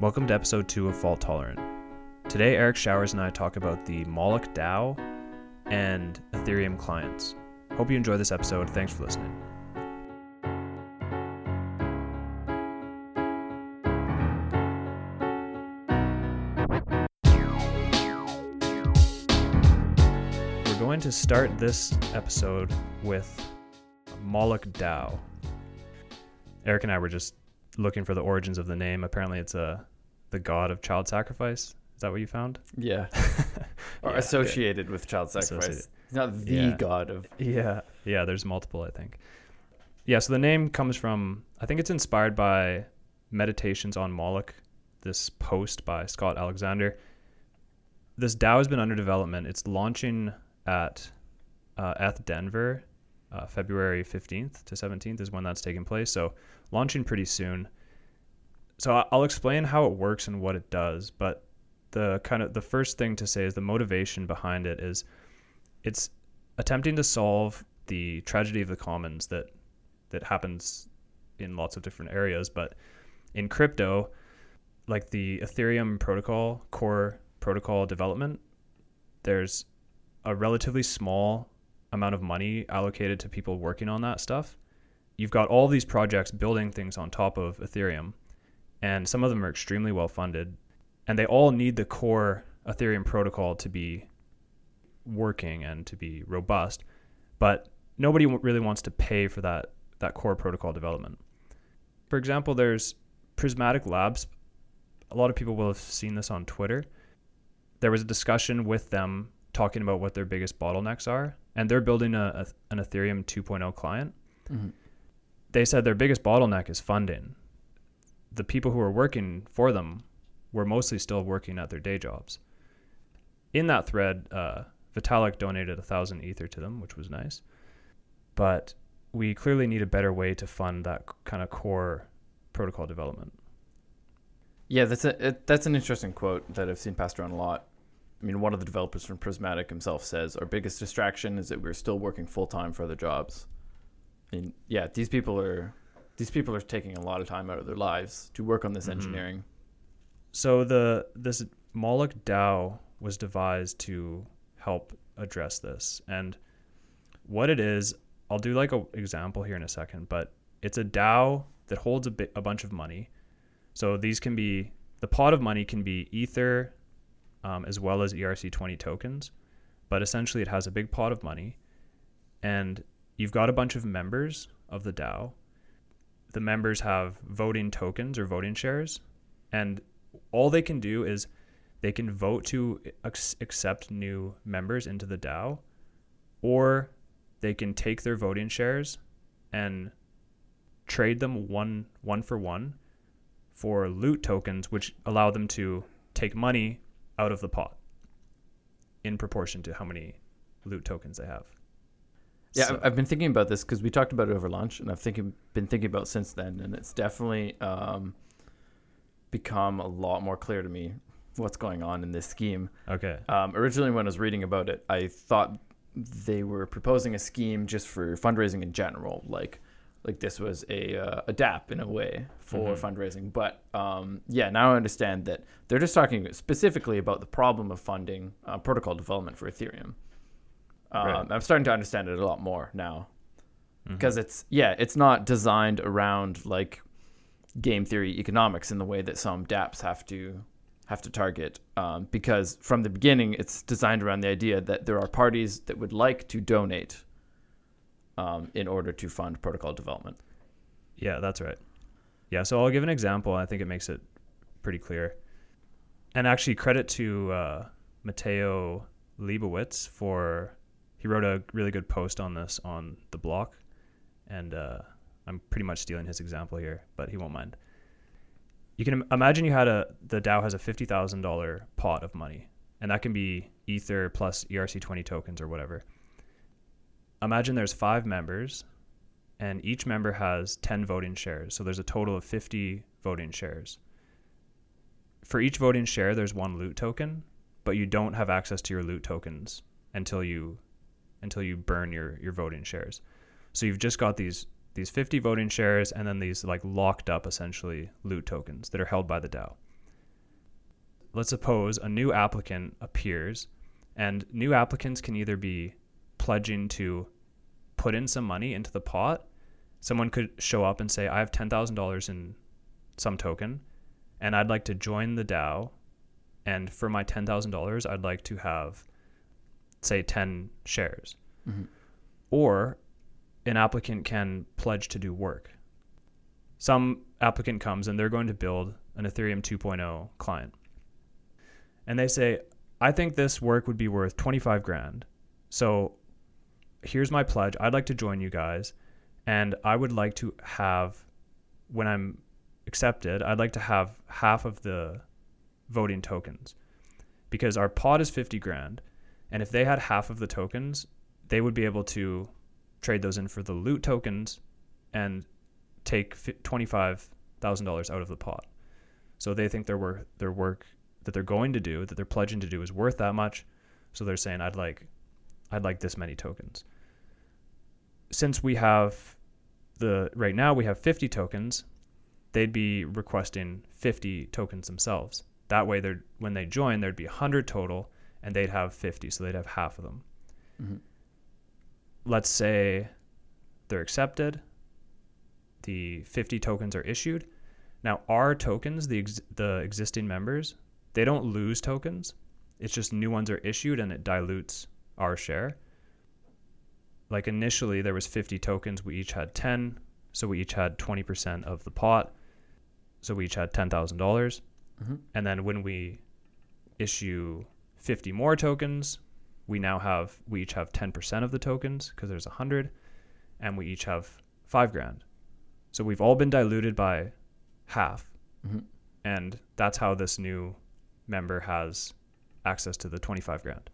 Welcome to episode 2 of Fault Tolerant. Today, Eric Showers and I talk about the Moloch DAO and Ethereum clients. Hope you enjoy this episode. Thanks for listening. We're going to start this episode with Moloch DAO. Eric and I were just looking for the origins of the name. Apparently, it's a the god of child sacrifice. Is that what you found? Yeah. or Yeah, associated with child sacrifice. Associated. He's not the Yeah. god of. Yeah, yeah. There's multiple, I think. Yeah. So the name comes from. I think it's inspired by Meditations on Moloch. This post by Scott Alexander. This DAO has been under development. It's launching at uh, ETH Denver, uh, February 15th to 17th is when that's taking place. So launching pretty soon. So I'll explain how it works and what it does. But the kind of the first thing to say is the motivation behind it is it's attempting to solve the tragedy of the commons that that happens in lots of different areas but in crypto like the ethereum protocol core protocol development there's a relatively small amount of money allocated to people working on that stuff you've got all these projects building things on top of ethereum and some of them are extremely well funded and they all need the core ethereum protocol to be working and to be robust, but nobody really wants to pay for that that core protocol development. For example, there's Prysmatic Labs. A lot of people will have seen this on Twitter. There was a discussion with them talking about what their biggest bottlenecks are, and they're building a, a an Ethereum 2.0 client. Mhm. They said their biggest bottleneck is funding. The people who were working for them were mostly still working at their day jobs. In that thread, uh, Vitalik donated a thousand ether to them, which was nice. But we clearly need a better way to fund that kind of core protocol development. Yeah, that's a it, that's an interesting quote that I've seen passed around a lot. I mean, one of the developers from Prysmatic himself says our biggest distraction is that we're still working full time for other jobs. I mean, yeah, these people are these people are taking a lot of time out of their lives to work on this Mhm. engineering. So the this Moloch DAO was devised to help address this, and what it is, I'll do like an example here in a second, but it's a DAO that holds a, bit, a bunch of money. So these can be the pot of money can be Ether, um, as well as ERC20 tokens, but essentially it has a big pot of money, and you've got a bunch of members of the DAO. The members have voting tokens or voting shares, and all they can do is they can vote to ac- accept new members into the DAO, or they can take their voting shares and trade them one one for one for loot tokens, which allow them to take money out of the pot in proportion to how many loot tokens they have. Yeah, So- I've, been thinking about this because we talked about it over lunch, and I've thinking been thinking about it since then, and it's definitely um, become a lot more clear to me what's going on in this scheme. okay. Um, originally, when I was reading about it, I thought they were proposing a scheme just for fundraising in general, like like this was a uh, a DApp in a way for Mhm. fundraising. But um, yeah, now I understand that they're just talking specifically about the problem of funding uh, protocol development for Ethereum. Um, Right. I'm starting to understand it a lot more now because it's yeah, it's not designed around like game theory economics in the way that some DApps have to have to target. Um, because from the beginning, it's designed around the idea that there are parties that would like to donate um, in order to fund protocol development. Yeah, that's right. Yeah, so I'll give an example. I think it makes it pretty clear. And actually, credit to uh, Matteo Leibowitz for he wrote a really good post on this on the block, and uh, I'm pretty much stealing his example here, but he won't mind. You can imagine you had a the DAO has a fifty thousand dollar pot of money, and that can be Ether plus ERC20 tokens or whatever. Imagine there's five members and each member has 10 voting shares. So there's a total of 50 voting shares. For each voting share, there's one loot token, but you don't have access to your loot tokens until you until you burn your your voting shares. So you've just got these these 50 voting shares and then these like locked up essentially loot tokens that are held by the DAO. let's suppose a new applicant appears, and new applicants can either be pledging to put in some money into the pot. Someone could show up and say, I have $10,000 in some token, and I'd like to join the DAO. And for my $10,000, I'd like to have, say, 10 shares. Mhm. Or an applicant can pledge to do work. Some applicant comes and they're going to build an Ethereum 2.0 client. And they say, I think this work would be worth 25 grand. So here's my pledge. I'd like to join you guys. And I would like to have, when I'm accepted, I'd like to have half of the voting tokens because our pot is 50 grand. And if they had half of the tokens, they would be able to trade those in for the loot tokens and take $25,000 out of the pot. So they think their work, their work that they're going to do, that they're pledging to do is worth that much. So they're saying, I'd like, I'd like this many tokens. Since we have the, right now we have 50 tokens, they'd be requesting 50 tokens themselves. That way when they join, there'd be 100 total and they'd have 50. So they'd have half of them. Mhm. Let's say they're accepted. The 50 tokens are issued. Now, our tokens, the ex- the existing members, they don't lose tokens. It's just new ones are issued and it dilutes our share. Like initially there was 50 tokens, we each had 10, so we each had 20% of the pot. So we each had $10,000. dollars Mhm. And then when we issue 50 more tokens, we now have we each have 10% of the tokens because there's 100 and we each have 5 grand. So we've all been diluted by half. Mhm. And that's how this new member has access to the 25 grand.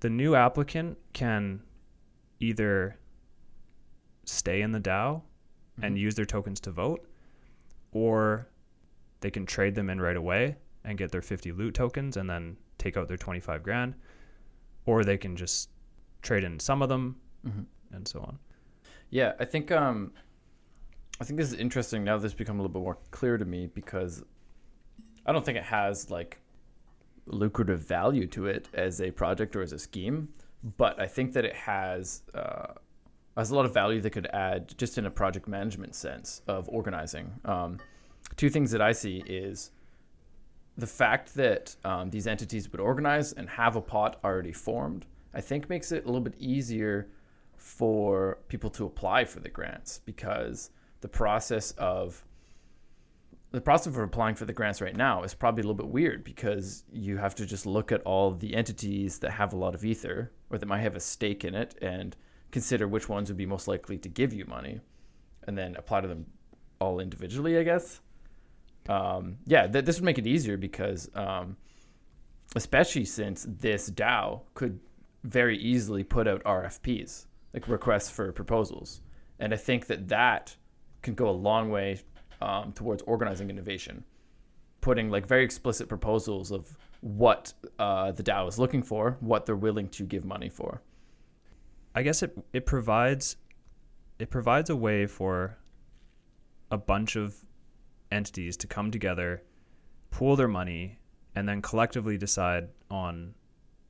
The new applicant can either stay in the DAO and Mhm. use their tokens to vote, or they can trade them in right away and get their 50 loot tokens and then take out their 25 grand, or they can just trade in some of them Mhm. and so on. Yeah, I think um, I think this is interesting now. This become a little bit more clear to me because I don't think it has like lucrative value to it as a project or as a scheme, but I think that it has uh, has a lot of value that could add just in a project management sense of organizing. Um, two things that I see is the fact that um, these entities would organize and have a pot already formed. I think makes it a little bit easier for people to apply for the grants because the process of the process of applying for the grants right now is probably a little bit weird because you have to just look at all the entities that have a lot of ether or that might have a stake in it and consider which ones would be most likely to give you money and then apply to them all individually i guess um, yeah th- this would make it easier because um, especially since this dao could very easily put out rfps like requests for proposals. And i think that that can go a long way um, towards organizing innovation putting like very explicit proposals of what uh, the dao is looking for what they're willing to give money for. I guess it it provides it provides a way for a bunch of entities to come together, pool their money, and then collectively decide on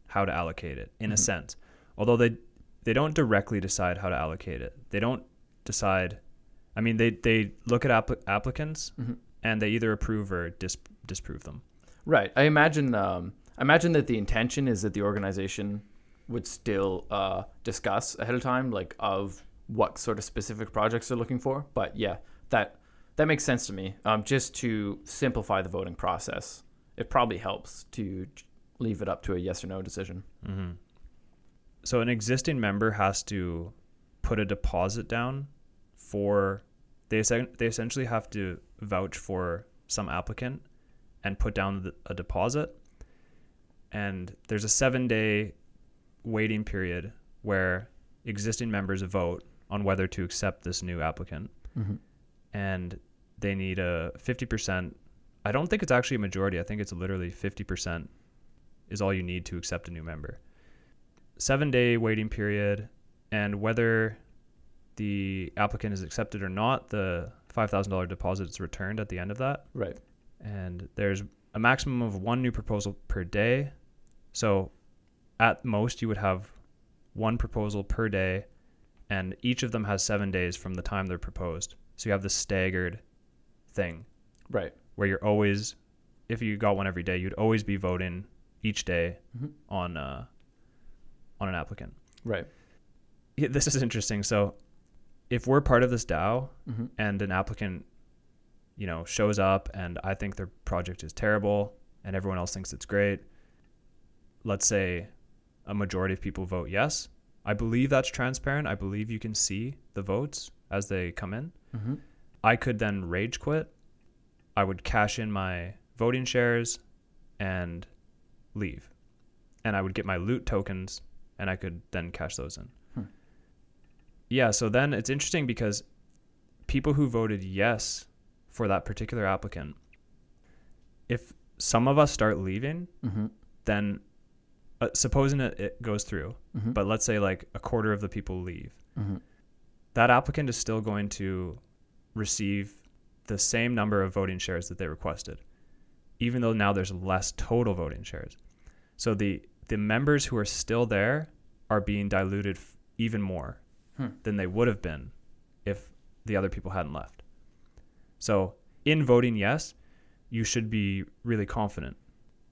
how to allocate it in a Mhm. sense. Although they they don't directly decide how to allocate it. They don't decide I mean they they look at appli applicants Mhm. and they either approve or dis- disprove them. Right. I imagine. Um, I imagine that the intention is that the organization would still uh, discuss ahead of time, like of what sort of specific projects they're looking for. But yeah, that that makes sense to me. Um, just to simplify the voting process, it probably helps to leave it up to a yes or no decision. hmm So an existing member has to put a deposit down for they they essentially have to vouch for some applicant and put down a deposit. And there's a seven day waiting period where existing members vote on whether to accept this new applicant, Mm-hmm. And they need a fifty percent. I don't think it's actually a majority. I think it's literally fifty percent is all you need to accept a new member. Seven day waiting period, and whether the applicant is accepted or not, the five thousand dollar deposit is returned at the end of that. Right. And there's a maximum of one new proposal per day. So at most, you would have one proposal per day, and each of them has seven days from the time they're proposed. So you have this staggered thing Right. where you're always, if you got one every day, you'd always be voting each day Mhm. on uh, on an applicant. Right. Yeah, This is interesting. So if we're part of this DAO hmm and an applicant, you know, shows up and I think their project is terrible and everyone else thinks it's great, let's say a majority of people vote yes. I believe that's transparent. I believe you can see the votes as they come in. hmm I could then rage quit. I would cash in my voting shares and leave. And I would get my loot tokens and I could then cash those in. Hmm. Yeah, so then it's interesting because people who voted yes for that particular applicant, if some of us start leaving, hmm then uh, supposing it, it goes through, hmm but let's say like a quarter of the people leave, hmm that applicant is still going to receive the same number of voting shares that they requested, even though now there's less total voting shares. So the the members who are still there are being diluted f- even more Hmm. than they would have been if the other people hadn't left. So in voting yes, you should be really confident,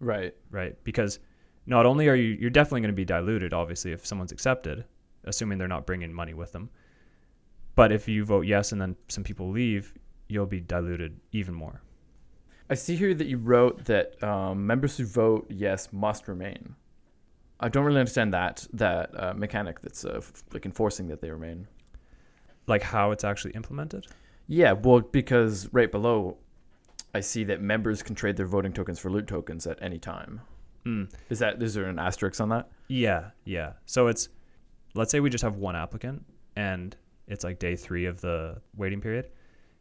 Right. right? Because not only are you you're definitely going to be diluted obviously if someone's accepted, assuming they're not bringing money with them. But if you vote yes and then some people leave, you'll be diluted even more. I see here that you wrote that um, members who vote yes must remain. I don't really understand that that uh, mechanic that's uh, f- like enforcing that they remain. Like how it's actually implemented. Yeah, well, because right below, I see that members can trade their voting tokens for loot tokens at any time. Mm. Is that is there an asterisk on that? Yeah, yeah. So it's let's say we just have one applicant and it's like day 3 of the waiting period.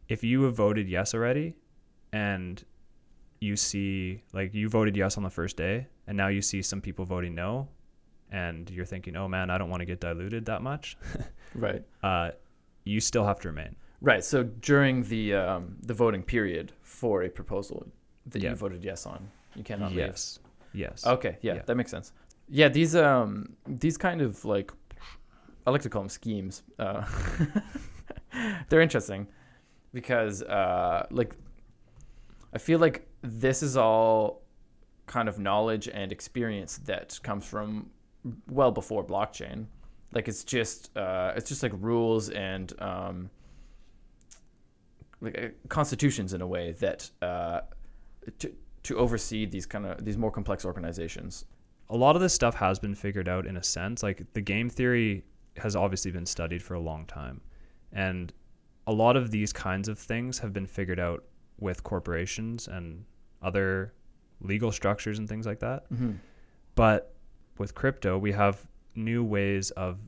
If you have voted yes already and you see like you voted yes on the first day and now you see some people voting no and you're thinking, "Oh man, I don't want to get diluted that much." Right. uh you still have to remain. Right. So during the um, the voting period for a proposal that Yeah. you voted yes on, you cannot leave. yes. Yes. Okay, yeah, Yeah. that makes sense. Yeah, these um these kind of like I like to call them schemes. Uh, they're interesting because uh like I feel like this is all kind of knowledge and experience that comes from well before blockchain. Like it's just uh it's just like rules and um like uh, constitutions in a way that uh to to oversee these kind of these more complex organizations. a lot of this stuff has been figured out in a sense. Like the game theory has obviously been studied for a long time. And a lot of these kinds of things have been figured out with corporations and other legal structures and things like that. Mm-hmm. But with crypto, we have new ways of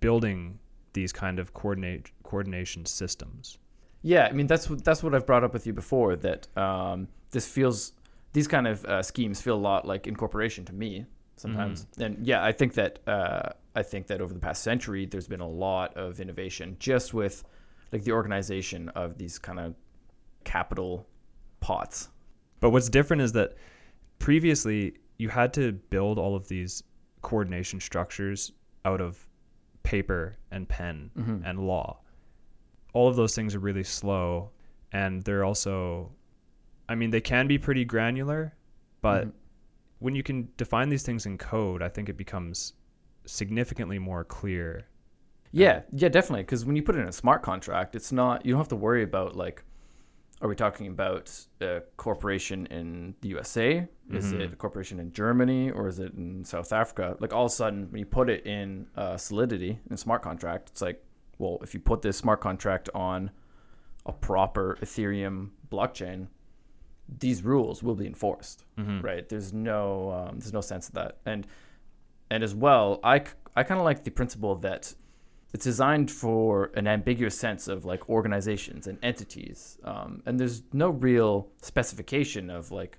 building these kind of coordinate coordination systems. Yeah, I mean that's what that's what I've brought up with you before. That um, this feels these kind of uh, schemes feel a lot like incorporation to me sometimes. And yeah, I think that uh, I think that over the past century, there's been a lot of innovation just with like the organization of these kind of capital pots. But what's different is that previously you had to build all of these coordination structures out of paper and pen Mhm. and law. All of those things are really slow and they're also I mean they can be pretty granular, but Mhm. When you can define these things in code, I think it becomes significantly more clear. Yeah, yeah, definitely. Because when you put it in a smart contract, it's not you don't have to worry about like, are we talking about a corporation in the USA? Is Mhm. it a corporation in Germany or is it in South Africa? Like all of a sudden, when you put it in uh, Solidity in a smart contract, it's like, well, if you put this smart contract on a proper Ethereum blockchain, these rules will be enforced Mhm. right? There's no um, there's no sense of that. And and as well I I kind of like the principle that it's designed for an ambiguous sense of like organizations and entities um, and there's no real specification of like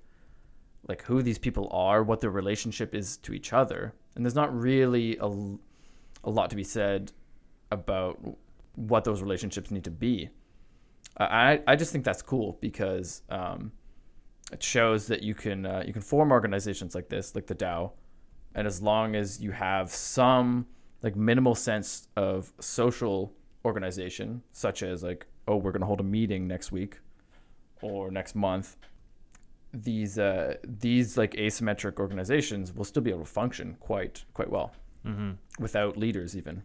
like who these people are what their relationship is to each other and there's not really a a lot to be said about what those relationships need to be. I, I I just think that's cool because um, it shows that you can uh, you can form organizations like this, like the DAO, and as long as you have some like minimal sense of social organization, such as like oh we're gonna hold a meeting next week or next month, these uh, these like asymmetric organizations will still be able to function quite quite well Mm-hmm. without leaders even.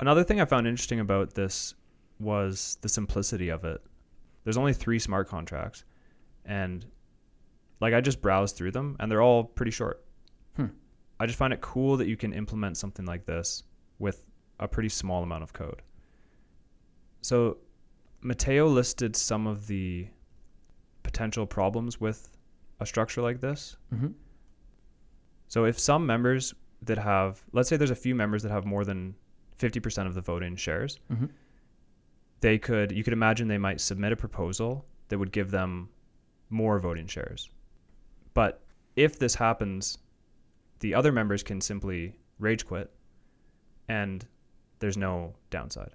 Another thing I found interesting about this was the simplicity of it. There's only three smart contracts, and like I just browse through them, and they're all pretty short. Hmm. I just find it cool that you can implement something like this with a pretty small amount of code. So, Mateo listed some of the potential problems with a structure like this. Mm-hmm. So, if some members that have, let's say there's a few members that have more than 50% of the voting shares, Mhm. they could, you could imagine they might submit a proposal that would give them more voting shares. But if this happens, the other members can simply rage quit and there's no downside.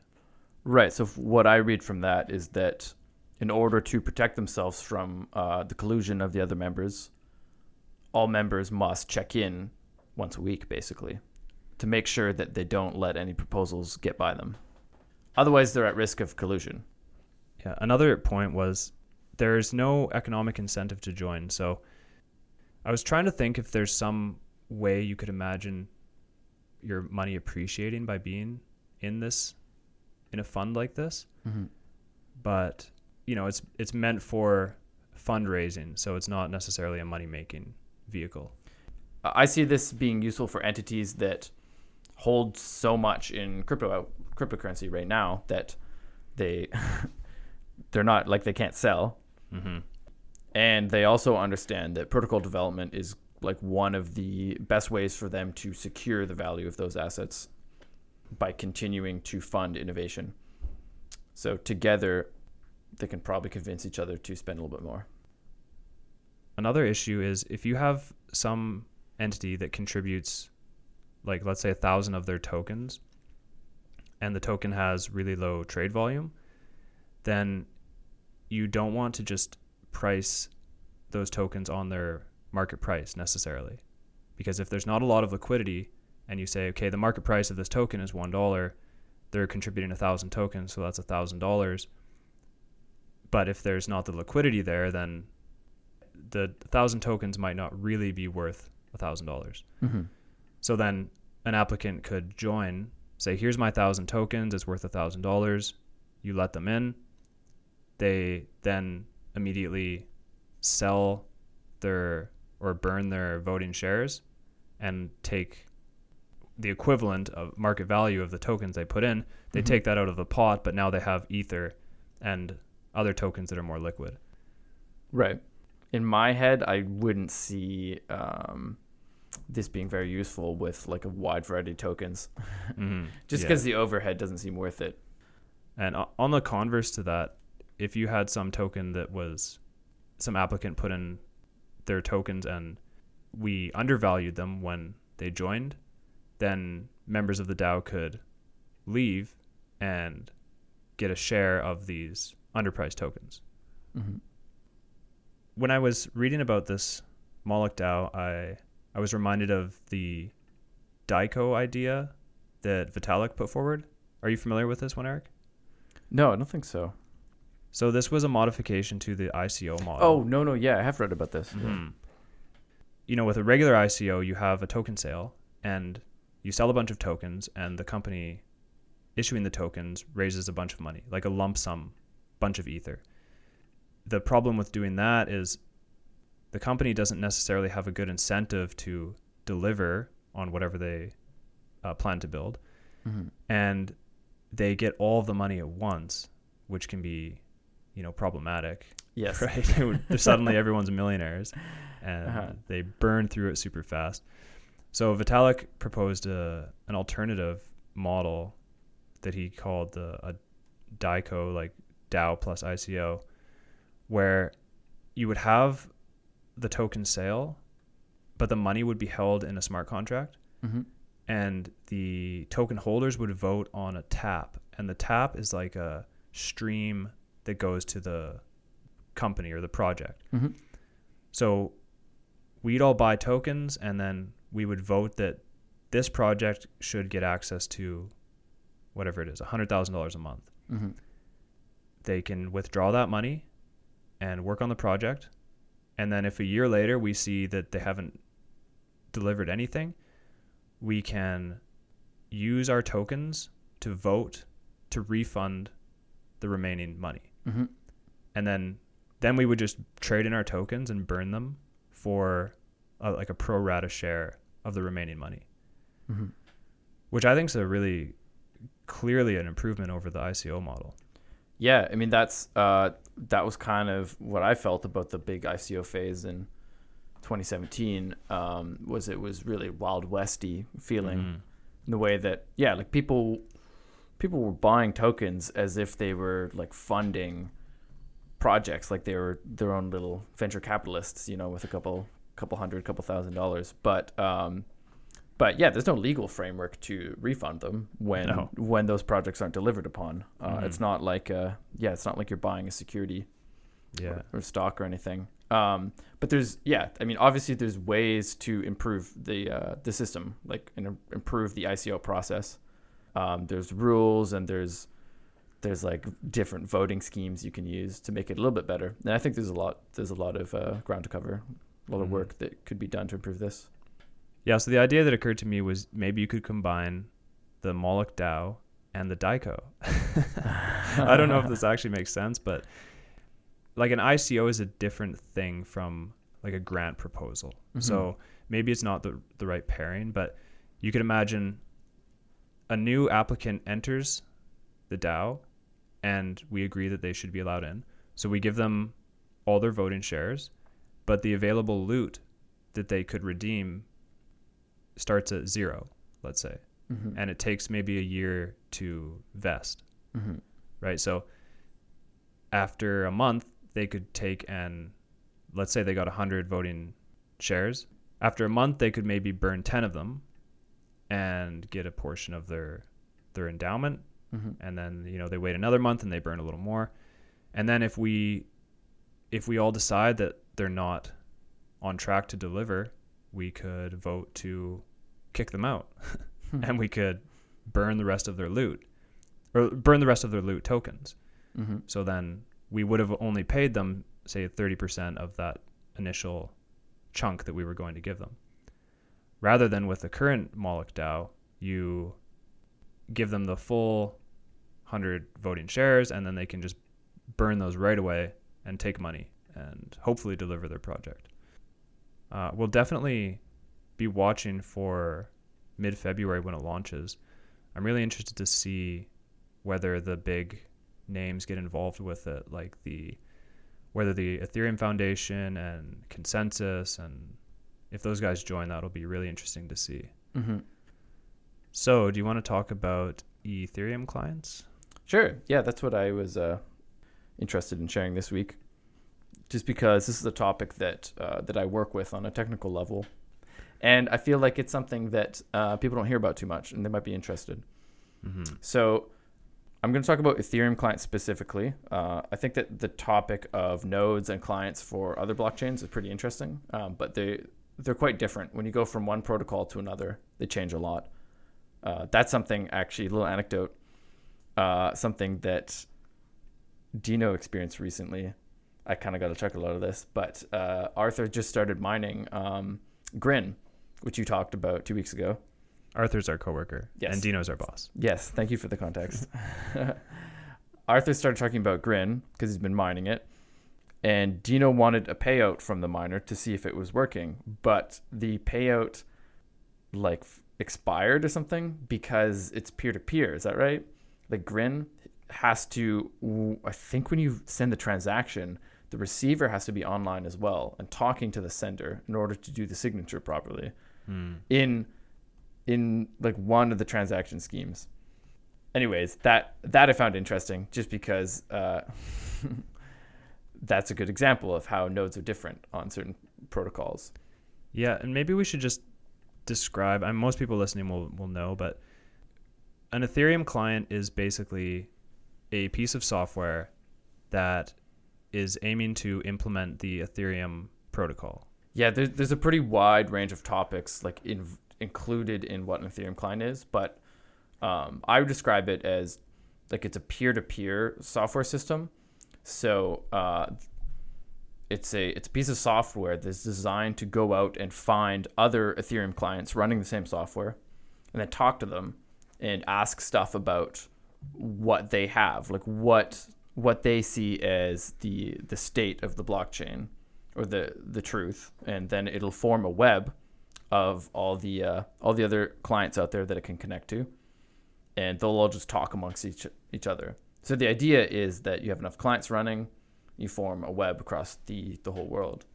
Right. So what I read from that is that in order to protect themselves from uh, the collusion of the other members, all members must check in once a week, basically, to make sure that they don't let any proposals get by them. Otherwise, they're at risk of collusion. Yeah. Another point was there's no economic incentive to join. So I was trying to think if there's some way you could imagine your money appreciating by being in this in a fund like this. Mm-hmm. But you know, it's it's meant for fundraising, so it's not necessarily a money making vehicle. I see this being useful for entities that hold so much in crypto cryptocurrency right now that they they're not like they can't sell Mm-hmm. and they also understand that protocol development is like one of the best ways for them to secure the value of those assets by continuing to fund innovation. So together, they can probably convince each other to spend a little bit more. Another issue is if you have some entity that contributes, like let's say a thousand of their tokens, and the token has really low trade volume, then you don't want to just price those tokens on their market price necessarily. Because if there's not a lot of liquidity and you say, okay, the market price of this token is $1, they're contributing a thousand tokens, so that's a thousand dollars. But if there's not the liquidity there, then the thousand tokens might not really be worth a thousand dollars. Mm-hmm. So then an applicant could join, say, here's my thousand tokens, it's worth a thousand dollars. You let them in. They then immediately sell their or burn their voting shares and take the equivalent of market value of the tokens they put in. They Mhm. take that out of the pot, but now they have Ether and other tokens that are more liquid. Right. In my head, I wouldn't see um, this being very useful with like a wide variety of tokens, Mm-hmm. just because the overhead doesn't seem worth it. And on the converse to that, if you had some token that was some applicant put in their tokens and we undervalued them when they joined, then members of the DAO could leave and get a share of these underpriced tokens. Mm-hmm. When I was reading about this Moloch DAO, I I was reminded of the DAICO idea that Vitalik put forward. Are you familiar with this one, Eric? No, I don't think so. So this was a modification to the ICO model. Oh no, no, yeah, I have read about this. Mhm. You know, with a regular ICO, you have a token sale, and you sell a bunch of tokens, and the company issuing the tokens raises a bunch of money, like a lump sum, bunch of ether. The problem with doing that is the company doesn't necessarily have a good incentive to deliver on whatever they uh, plan to build, Mm-hmm. and they get all the money at once, which can be, you know, problematic. Yes. right? Suddenly everyone's millionaires, and Uh-huh. they burn through it super fast. So Vitalik proposed a an alternative model that he called the a DAICO, like DAO plus ICO, where you would have the token sale, but the money would be held in a smart contract Mm-hmm. and the token holders would vote on a tap and the tap is like a stream that goes to the company or the project. Mhm. So we'd all buy tokens and then we would vote that this project should get access to whatever it is, $100,000 a month. Mm-hmm. They can withdraw that money and work on the project. And then if a year later we see that they haven't delivered anything, we can use our tokens to vote to refund the remaining money. Mm-hmm. And then then we would just trade in our tokens and burn them for a, like a pro rata share of the remaining money, Mm-hmm. which I think is a really clearly an improvement over the ICO model. Yeah, I mean that's uh, that was kind of what I felt about the big ICO phase in 2017. Um, was it was really wild westy feeling Mhm. in the way that yeah, like people people were buying tokens as if they were like funding projects, like they were their own little venture capitalists, you know, with a couple couple hundred, couple thousand dollars. But um, but yeah, there's no legal framework to refund them when No. when those projects aren't delivered upon. Uh, Mhm. It's not like uh, yeah, it's not like you're buying a security Yeah. or, or stock or anything. Um, but there's yeah, I mean obviously there's ways to improve the uh, the system, like and improve the ICO process. Um, there's rules and there's there's like different voting schemes you can use to make it a little bit better. And I think there's a lot there's a lot of uh, ground to cover, a lot Mhm. of work that could be done to improve this. Yeah, so the idea that occurred to me was maybe you could combine the Moloch DAO and the DAICO. I don't know if this actually makes sense, but like an ICO is a different thing from like a grant proposal. So maybe it's not the the right pairing, but you could imagine a new applicant enters the DAO and we agree that they should be allowed in. So we give them all their voting shares, but the available loot that they could redeem starts at zero, let's say, Mhm. and it takes maybe a year to vest, Mhm. right? So after a month, they could take and let's say they got 100 voting shares. After a month, they could maybe burn 10 of them and get a portion of their their endowment. Mhm. and then you know they wait another month and they burn a little more. And then if we if we all decide that they're not on track to deliver we could vote to kick them out. And we could burn the rest of their loot or burn the rest of their loot tokens. Mhm. so then we would have only paid them say 30% of that initial chunk that we were going to give them rather than with the current Moloch DAO you give them the full 100 voting shares and then they can just burn those right away and take money and hopefully deliver their project. Uh, we'll definitely be watching for mid February when it launches. I'm really interested to see whether the big names get involved with it, like the whether the Ethereum Foundation and ConsenSys and if those guys join, that'll be really interesting to see. Mhm. So, do you want to talk about Ethereum clients? Sure. Yeah, that's what I was uh, interested in sharing this week. Just because this is a topic that uh, that I work with on a technical level, and I feel like it's something that uh, people don't hear about too much, and they might be interested. Mm-hmm. So, I'm going to talk about Ethereum clients specifically. Uh, I think that the topic of nodes and clients for other blockchains is pretty interesting, um, but they they're quite different. When you go from one protocol to another, they change a lot. Uh, that's something actually, a little anecdote, uh, something that Dino experienced recently. I kind of got a chuckle out of this, but uh, Arthur just started mining um, Grin, which you talked about two weeks ago. Arthur's our coworker, Yes. and Dino's our boss. Yes, thank you for the context. Arthur started talking about Grin because he's been mining it, and Dino wanted a payout from the miner to see if it was working, but the payout like expired or something because it's peer to peer. Is that right? Like Grin has to, I think when you send the transaction, the receiver has to be online as well and talking to the sender in order to do the signature properly Hmm. in in like one of the transaction schemes. Anyways, that that I found interesting just because uh, that's a good example of how nodes are different on certain protocols. Yeah, and maybe we should just describe. And most people listening will will know, but an Ethereum client is basically a piece of software that is aiming to implement the Ethereum protocol. Yeah, there's there's a pretty wide range of topics like in, included in what an Ethereum client is, but um, I would describe it as like it's a peer-to-peer software system. So uh, it's a it's a piece of software that's designed to go out and find other Ethereum clients running the same software, and then talk to them and ask stuff about what they have, like what what they see as the the state of the blockchain or the the truth, and then it'll form a web of all the uh, all the other clients out there that it can connect to, and they'll all just talk amongst each each other. So the idea is that you have enough clients running, you form a web across the the whole world.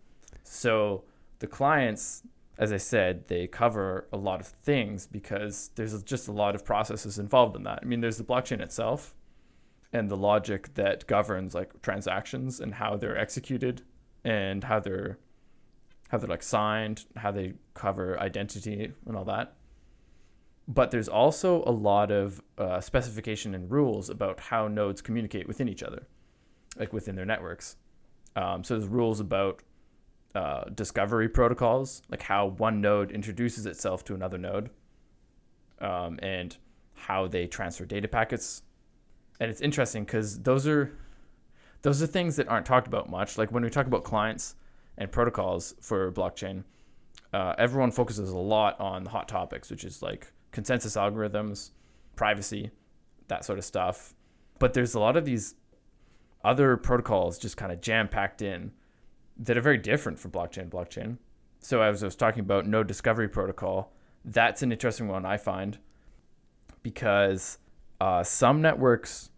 So the clients, as I said, they cover a lot of things because there's just a lot of processes involved in that. I mean, there's the blockchain itself and the logic that governs like transactions and how they're executed and how they're how they're like signed, how they cover identity and all that. But there's also a lot of uh, specification and rules about how nodes communicate within each other, like within their networks. Um, so there's rules about uh, discovery protocols, like how one node introduces itself to another node, um, and how they transfer data packets. And it's interesting because those are those are things that aren't talked about much. Like when we talk about clients and protocols for blockchain, uh, everyone focuses a lot on the hot topics, which is like consensus algorithms, privacy, that sort of stuff. But there's a lot of these other protocols just kind of jam packed in that are very different from blockchain blockchain. So as I was talking about node discovery protocol, that's an interesting one I find because uh, some networks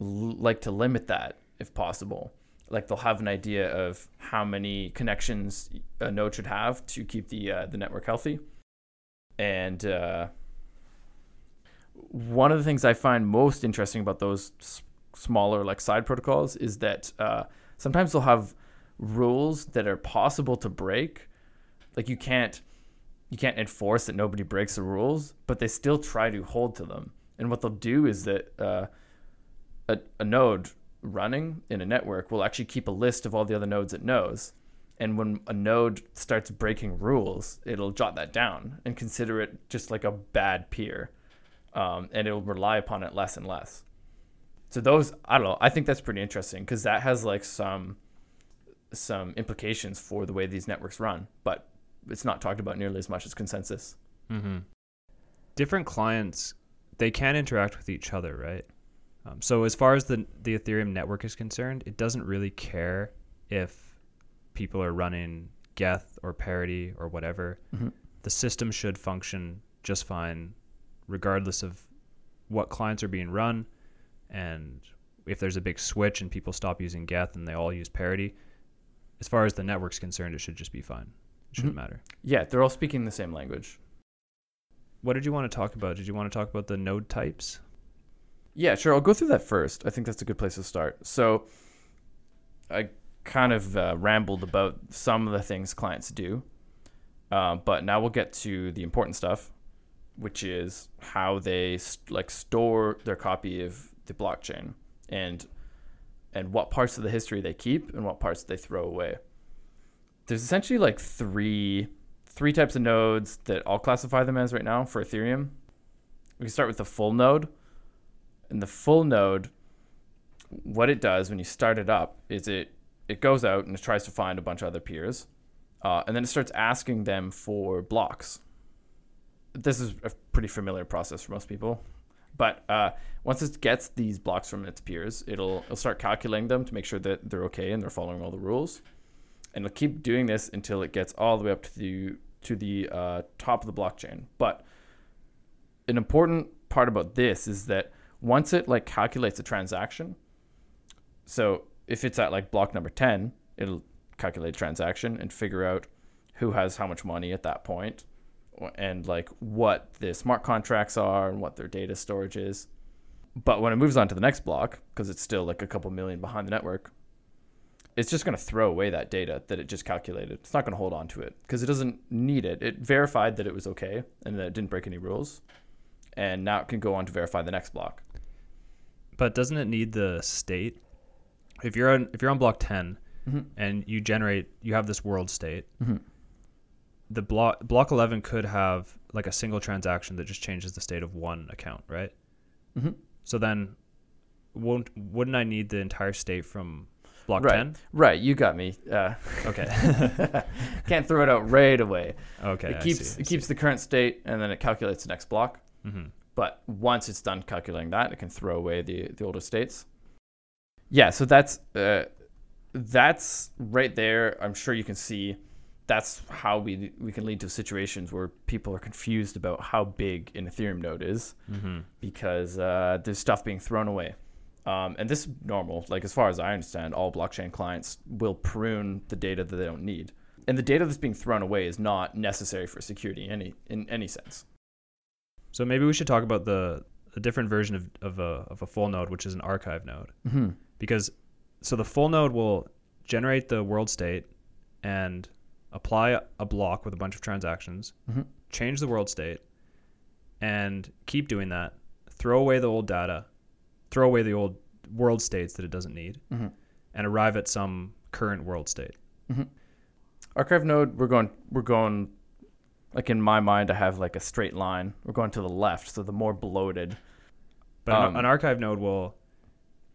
l- like to limit that if possible. Like they'll have an idea of how many connections a node should have to keep the uh, the network healthy. And uh, one of the things I find most interesting about those s- smaller like side protocols is that uh, sometimes they'll have rules that are possible to break. Like you can't you can't enforce that nobody breaks the rules, but they still try to hold to them. And what they'll do is that uh, a, a node running in a network will actually keep a list of all the other nodes it knows. And when a node starts breaking rules, it'll jot that down and consider it just like a bad peer. Um, and it'll rely upon it less and less. So those, I don't know, I think that's pretty interesting because that has like some some implications for the way these networks run, but it's not talked about nearly as much as consensus. Mm-hmm. Different clients, they can interact with each other, right? Um, so as far as the the Ethereum network is concerned, it doesn't really care if people are running Geth or Parity or whatever. Mhm. The system should function just fine, regardless of what clients are being run, and if there's a big switch and people stop using Geth and they all use Parity. As far as the network's concerned, it should just be fine. It shouldn't Mhm. matter. Yeah, they're all speaking the same language. What did you want to talk about? Did you want to talk about the node types? Yeah, sure. I'll go through that first. I think that's a good place to start. So, I kind of uh, rambled about some of the things clients do, uh, but now we'll get to the important stuff, which is how they like store their copy of the blockchain and and what parts of the history they keep and what parts they throw away. There's essentially like three three types of nodes that I'll classify them as right now for Ethereum. We can start with the full node. And the full node, what it does when you start it up is it it goes out and it tries to find a bunch of other peers, uh, and then it starts asking them for blocks. This is a pretty familiar process for most people, but uh, once it gets these blocks from its peers, it'll it'll start calculating them to make sure that they're okay and they're following all the rules, and it'll keep doing this until it gets all the way up to the to the uh, top of the blockchain. But an important part about this is that once it like calculates a transaction, so if it's at like block number 10, it'll calculate a transaction and figure out who has how much money at that point and like what the smart contracts are and what their data storage is. But when it moves on to the next block, because it's still like a couple million behind the network, it's just going to throw away that data that it just calculated. It's not going to hold on to it because it doesn't need it. It verified that it was okay and that it didn't break any rules. And now it can go on to verify the next block. But doesn't it need the state? if you're on if you're on block 10 Mhm. and you generate you have this world state, Mhm. The block block 11 could have like a single transaction that just changes the state of one account, right? Mhm. So then won't wouldn't I need the entire state from block Right. 10? Right, you got me. Uh, Okay. can't throw it out right away. okay. it keeps it keeps the current state and then it calculates the next block. hmm But once it's done calculating that, it can throw away the the older states. Yeah, so that's uh, that's right there. I'm sure you can see that's how we we can lead to situations where people are confused about how big an Ethereum node is hmm because uh, there's stuff being thrown away. Um, and this is normal. Like as far as I understand, all blockchain clients will prune the data that they don't need, and the data that's being thrown away is not necessary for security in any in any sense. So maybe we should talk about the a different version of, of a of a full node, which is an archive node. Mm-hmm. because so the full node will generate the world state and apply a block with a bunch of transactions, Mhm. change the world state, and keep doing that. Throw away the old data, throw away the old world states that it doesn't need, Mhm. and arrive at some current world state. Archive node, we're going we're going like in my mind I have like a straight line. We're going to the left, so the more bloated. But Um, an archive node will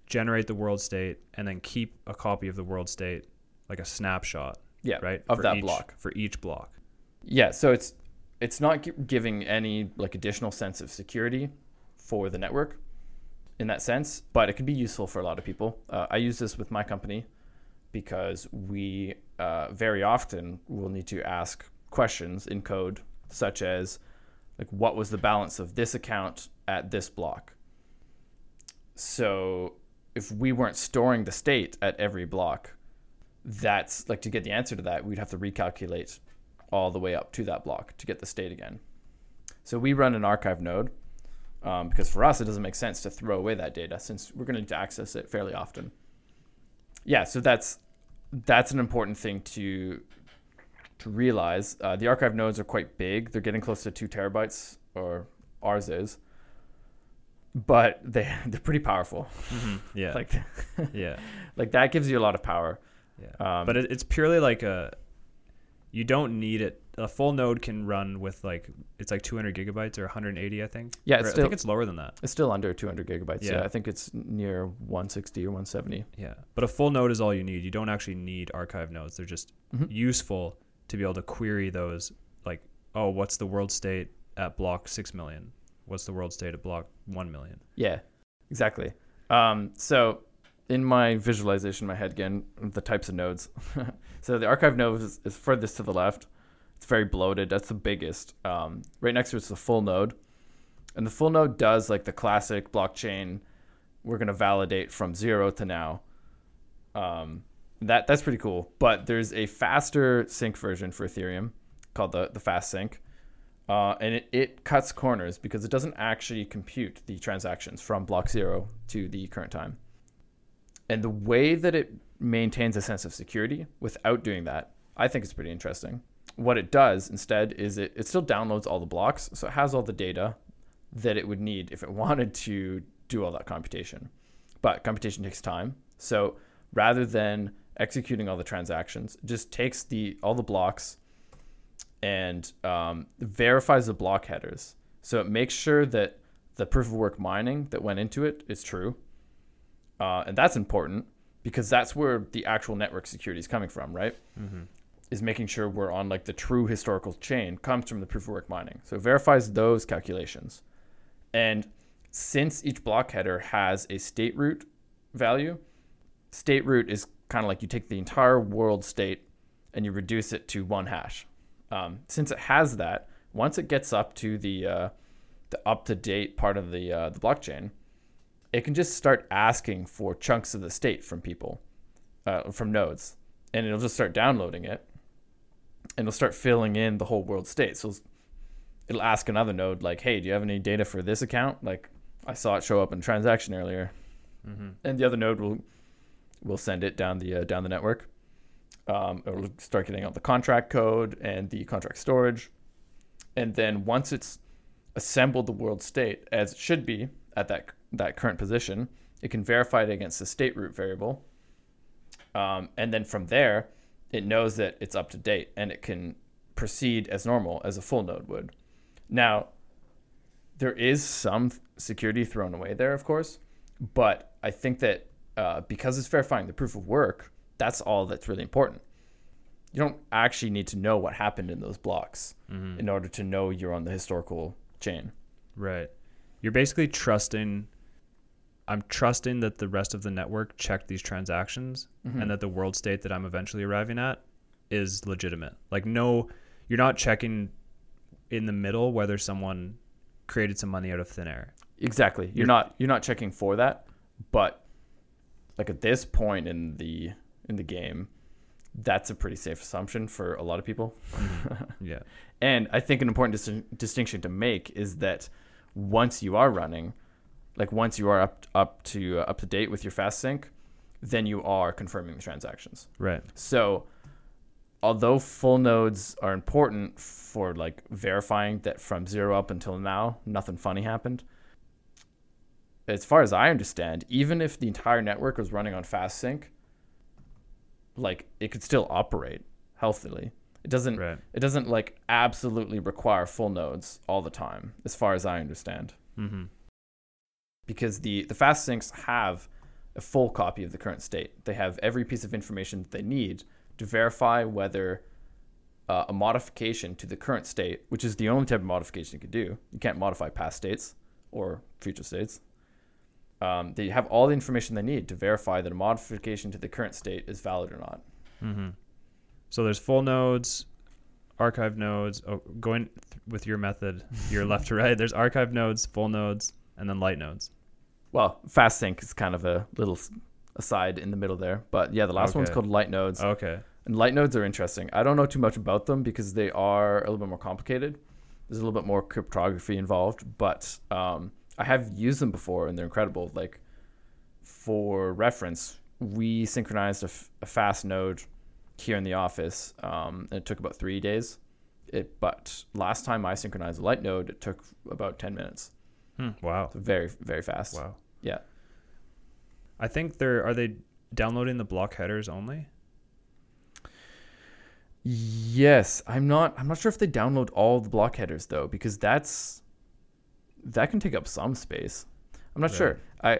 generate the world state and then keep a copy of the world state, like a snapshot, Yeah, right? of for that each, block. for each block. Yeah, so it's it's not gi- giving any like additional sense of security for the network in that sense, but it could be useful for a lot of people. Uh, I use this with my company because we uh, very often will need to ask questions in code, such as like what was the balance of this account at this block. So if we weren't storing the state at every block, that's like to get the answer to that, we'd have to recalculate all the way up to that block to get the state again. So we run an archive node um, because for us it doesn't make sense to throw away that data since we're going to need to access it fairly often. Yeah, so that's that's an important thing to to realize. Uh, the archive nodes are quite big; they're getting close to two terabytes, or ours is. But they they're pretty powerful. Yeah. Like yeah. like that gives you a lot of power. Yeah. Um, but it, it's purely like a you don't need it a full node can run with like it's like 200 gigabytes or 180 i think Yeah, Or it's i think it's lower than that it's still under 200 gigabytes. Yeah. Yeah. I think it's near 160 or 170. yeah but a full node is all you need you don't actually need archive nodes they're just Mhm. useful to be able to query those like oh what's the world state at block 6 million what's the world state at block 1 million Yeah, exactly. Um, so in my visualization in my head again, the types of nodes. so the archive node is, is furthest to the left. It's very bloated. That's the biggest. Um, right next to it's the full node, and the full node does like the classic blockchain. We're gonna validate from zero to now. Um, that that's pretty cool. But there's a faster sync version for Ethereum called the the fast sync. Uh, and it, it cuts corners because it doesn't actually compute the transactions from block zero to the current time. And the way that it maintains a sense of security without doing that, I think is pretty interesting. What it does instead is it, it still downloads all the blocks, so it has all the data that it would need if it wanted to do all that computation. But computation takes time. So rather than executing all the transactions, it just takes the all the blocks and um, verifies the block headers. So it makes sure that the proof of work mining that went into it is true. Uh, and that's important because that's where the actual network security is coming from, right? mm-hmm. Is making sure we're on like the true historical chain comes from the proof of work mining. So it verifies those calculations. And since each block header has a state root value, state root is kind of like you take the entire world state and you reduce it to one hash. Um, since it has that, once it gets up to the uh, the up to date part of the uh, the blockchain, it can just start asking for chunks of the state from people, uh, from nodes, and it'll just start downloading it, and it'll start filling in the whole world state. So it'll ask another node like, "Hey, do you have any data for this account? Like, I saw it show up in transaction earlier," Mm-hmm. and the other node will will send it down the uh, down the network. Um, it'll start getting out the contract code and the contract storage, and then once it's assembled the world state as it should be at that that current position, it can verify it against the state root variable, Um, and then from there, it knows that it's up to date and it can proceed as normal as a full node would. Now, there is some security thrown away there, of course, but I think that uh, because it's verifying the proof of work, that's all that's really important. You don't actually need to know what happened in those blocks Mm-hmm. in order to know you're on the historical chain. Right. You're basically trusting. I'm trusting that the rest of the network checked these transactions Mm-hmm. and that the world state that I'm eventually arriving at is legitimate. Like, no, you're not checking in the middle whether someone created some money out of thin air. Exactly. You're, You're- not you're not checking for that, but like at this point in the in the game, that's a pretty safe assumption for a lot of people. Yeah. And I think an important dis- distinction to make is that once you are running, like once you are up up to uh, up to date with your fast sync, then you are confirming the transactions. Right. So, although full nodes are important for like verifying that from zero up until now, nothing funny happened. As far as I understand, even if the entire network was running on fast sync, like it could still operate healthily. It doesn't. Right. It doesn't like absolutely require full nodes all the time, as far as I understand Mm-hmm. Because the the fast syncs have a full copy of the current state. They have every piece of information that they need to verify whether uh, a modification to the current state, which is the only type of modification you can do, you can't modify past states or future states. Um, they have all the information they need to verify that a modification to the current state is valid or not. Mm-hmm. So there's full nodes, archive nodes. Oh, going th- with your method, you're left to right. There's archive nodes, full nodes, and then light nodes. Well, fast sync is kind of a little aside in the middle there, but yeah, the last one's Okay. called light nodes. Okay. And light nodes are interesting. I don't know too much about them because they are a little bit more complicated. There's a little bit more cryptography involved, but um, I have used them before and they're incredible. Like for reference, we synchronized a, f- a fast node here in the office, um, and it took about three days. It, but last time I synchronized a light node, it took about ten minutes. Hmm. Wow. So very, very fast. Wow. Yeah. I think they're are they downloading the block headers only? Yes, I'm not. I'm not sure if they download all the block headers though, because that's that can take up some space. I'm not sure. I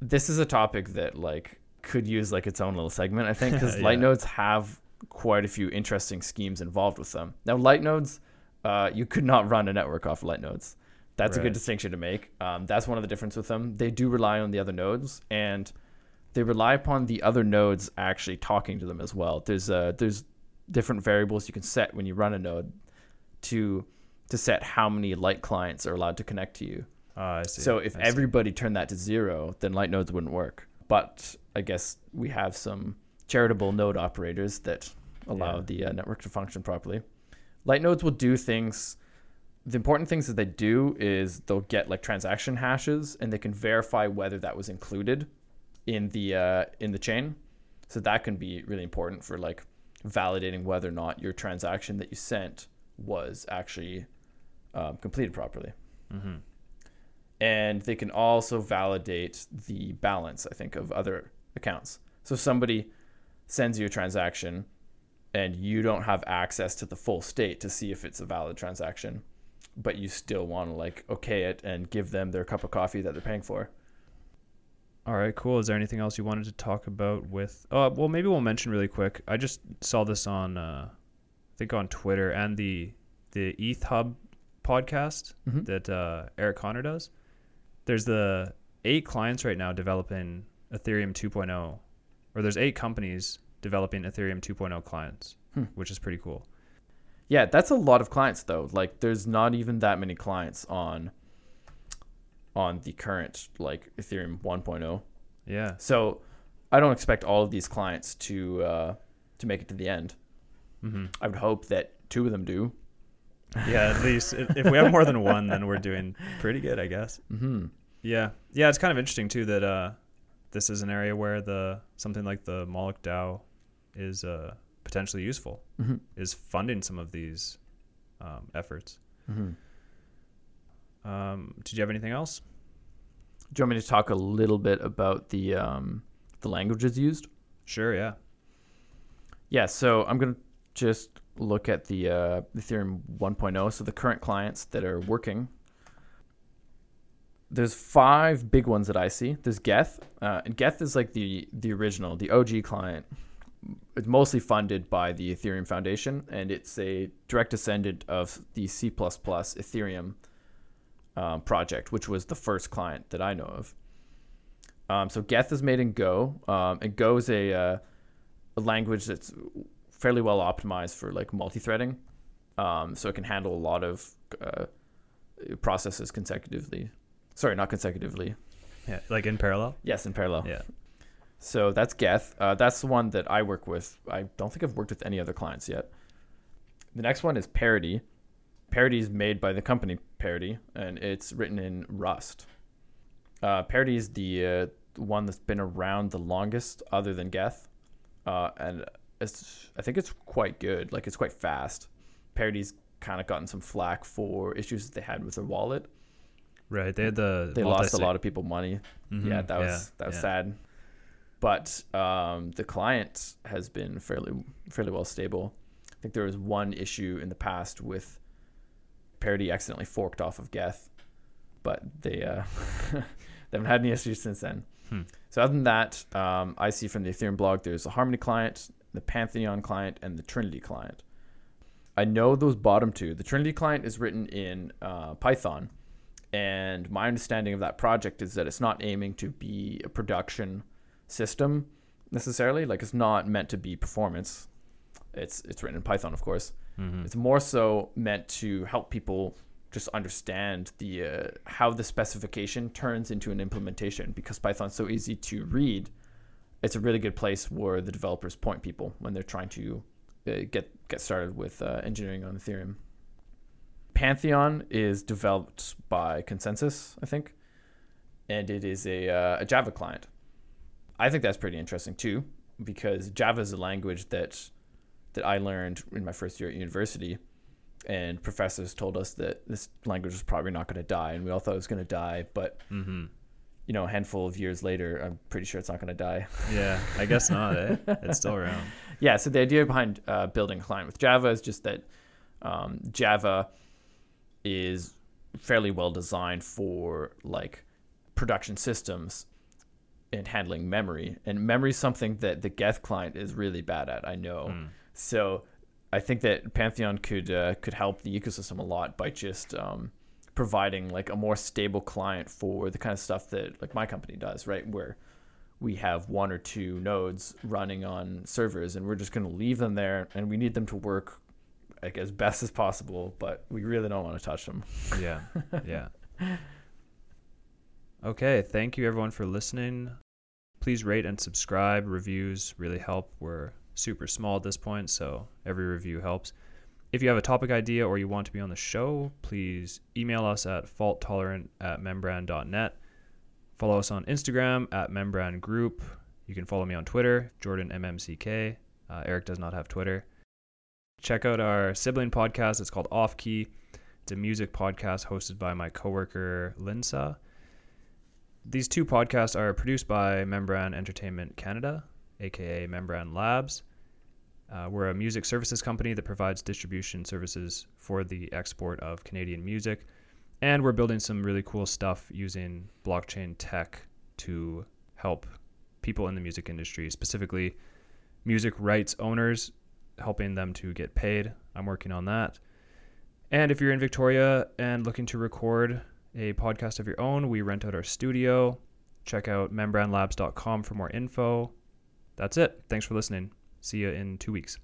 this is a topic that like could use like its own little segment. I think because light nodes have quite a few interesting schemes involved with them. Now, light nodes, uh, you could not run a network off light nodes. That's a good distinction to make. Um, that's one of the difference with them. They do rely on the other nodes and they rely upon the other nodes actually talking to them as well. There's uh, there's different variables you can set when you run a node to to set how many light clients are allowed to connect to you. Ah, I see. So if I see. everybody turned that to zero, then light nodes wouldn't work. But I guess we have some charitable node operators that allow Yeah. the uh, network to function properly. Light nodes will do things. The important things that they do is they'll get like transaction hashes, and they can verify whether that was included in the uh, in the chain. So that can be really important for like validating whether or not your transaction that you sent was actually um, completed properly Mm-hmm. and they can also validate the balance i think of other accounts so somebody sends you a transaction and you don't have access to the full state to see if it's a valid transaction but you still want to like okay it and give them their cup of coffee that they're paying for All right, cool. Is there anything else you wanted to talk about with? Oh, well, maybe we'll mention really quick. I just saw this on, uh, I think on Twitter and the the EthHub podcast Mhm. that uh, Eric Conner does. There's the eight clients right now developing Ethereum 2.0, or there's eight companies developing Ethereum 2.0 clients, Hmm. which is pretty cool. Yeah that's a lot of clients though like there's not even that many clients on on the current like ethereum 1.0 Yeah, So I don't expect all of these clients to uh, to make it to the end. Mm-hmm. I would hope that two of them do. yeah. At least if we have more than one, then we're doing pretty good, I guess. Mm-hmm. Yeah, yeah, it's kind of interesting too that uh, this is an area where the something like the Moloch DAO is uh, potentially useful. Mm-hmm. Is funding some of these um, efforts. Mm-hmm. Um, did you have anything else? Do you want me to talk a little bit about the um, the languages used? Sure, yeah. Yeah, so I'm going to just look at the uh, Ethereum 1.0, so the current clients that are working. There's five big ones that I see. There's Geth, uh, and Geth is like the the original, the OG client. It's mostly funded by the Ethereum Foundation, and it's a direct descendant of the C++ Ethereum um, project, which was the first client that I know of. Um, so Geth is made in Go, um, and Go is a, uh, a language that's fairly well optimized for like multi-threading, um, so it can handle a lot of uh, processes consecutively. Sorry, not consecutively. Yeah, like in parallel. Yes, in parallel. Yeah. So that's Geth. Uh, that's the one that I work with. I don't think I've worked with any other clients yet. The next one is Parity. Parity is made by the company Parity, and it's written in Rust. Uh, Parity is the uh, one that's been around the longest, other than Geth, uh, and it's I think it's quite good. Like it's quite fast. Parity's kind of gotten some flack for issues that they had with their wallet. Right. They had the They lost a lot of people money. Mhm, Yeah, that was yeah, that was yeah. sad. But um, the client has been fairly fairly well stable. I think there was one issue in the past with Parity accidentally forked off of Geth, but they uh, they haven't had any issues since then. Hmm. So other than that, um, I see from the Ethereum blog there's the Harmony client, the Pantheon client, and the Trinity client. I know those bottom two. The Trinity client is written in uh, Python, and my understanding of that project is that it's not aiming to be a production system necessarily. Like it's not meant to be performance. It's it's written in Python, of course. Mhm. It's more so meant to help people just understand the uh, how the specification turns into an implementation because Python's so easy to read. It's a really good place where the developers point people when they're trying to uh, get get started with uh, engineering on Ethereum. Pantheon is developed by ConsenSys, I think, and it is a, uh, a Java client. I think that's pretty interesting too, because Java is a language that that I learned in my first year at university, and professors told us that this language was probably not going to die, and we all thought it was going to die. But Mhm. you know, a handful of years later, I'm pretty sure it's not going to die. Yeah, I guess not. Eh? It's still around. yeah, so the idea behind uh, building a client with Java is just that um, Java is fairly well designed for like production systems and handling memory. And memory is something that the Geth client is really bad at. I know. Mm. So I think that Pantheon could uh, could help the ecosystem a lot by just um, providing like a more stable client for the kind of stuff that like my company does, right? Where we have one or two nodes running on servers, and we're just going to leave them there, and we need them to work like as best as possible, but we really don't want to touch them. Yeah. Yeah. Okay. Thank you, everyone, for listening. Please rate and subscribe. Reviews really help. We're super small at this point, so every review helps. If you have a topic idea or you want to be on the show, please email us at faulttolerant at membran.net. Follow us on Instagram at membran group. You can follow me on Twitter, Jordan MMCK. Uh, Eric does not have Twitter. Check out our sibling podcast. It's called Off Key. It's a music podcast hosted by my coworker Linsa. These two podcasts are produced by Membran Entertainment Canada, aka Membran Labs. Uh, we're a music services company that provides distribution services for the export of Canadian music. And we're building some really cool stuff using blockchain tech to help people in the music industry, specifically music rights owners, helping them to get paid. I'm working on that. And if you're in Victoria and looking to record a podcast of your own, we rent out our studio. Check out membranlabs.com for more info. That's it. Thanks for listening. See you in two weeks.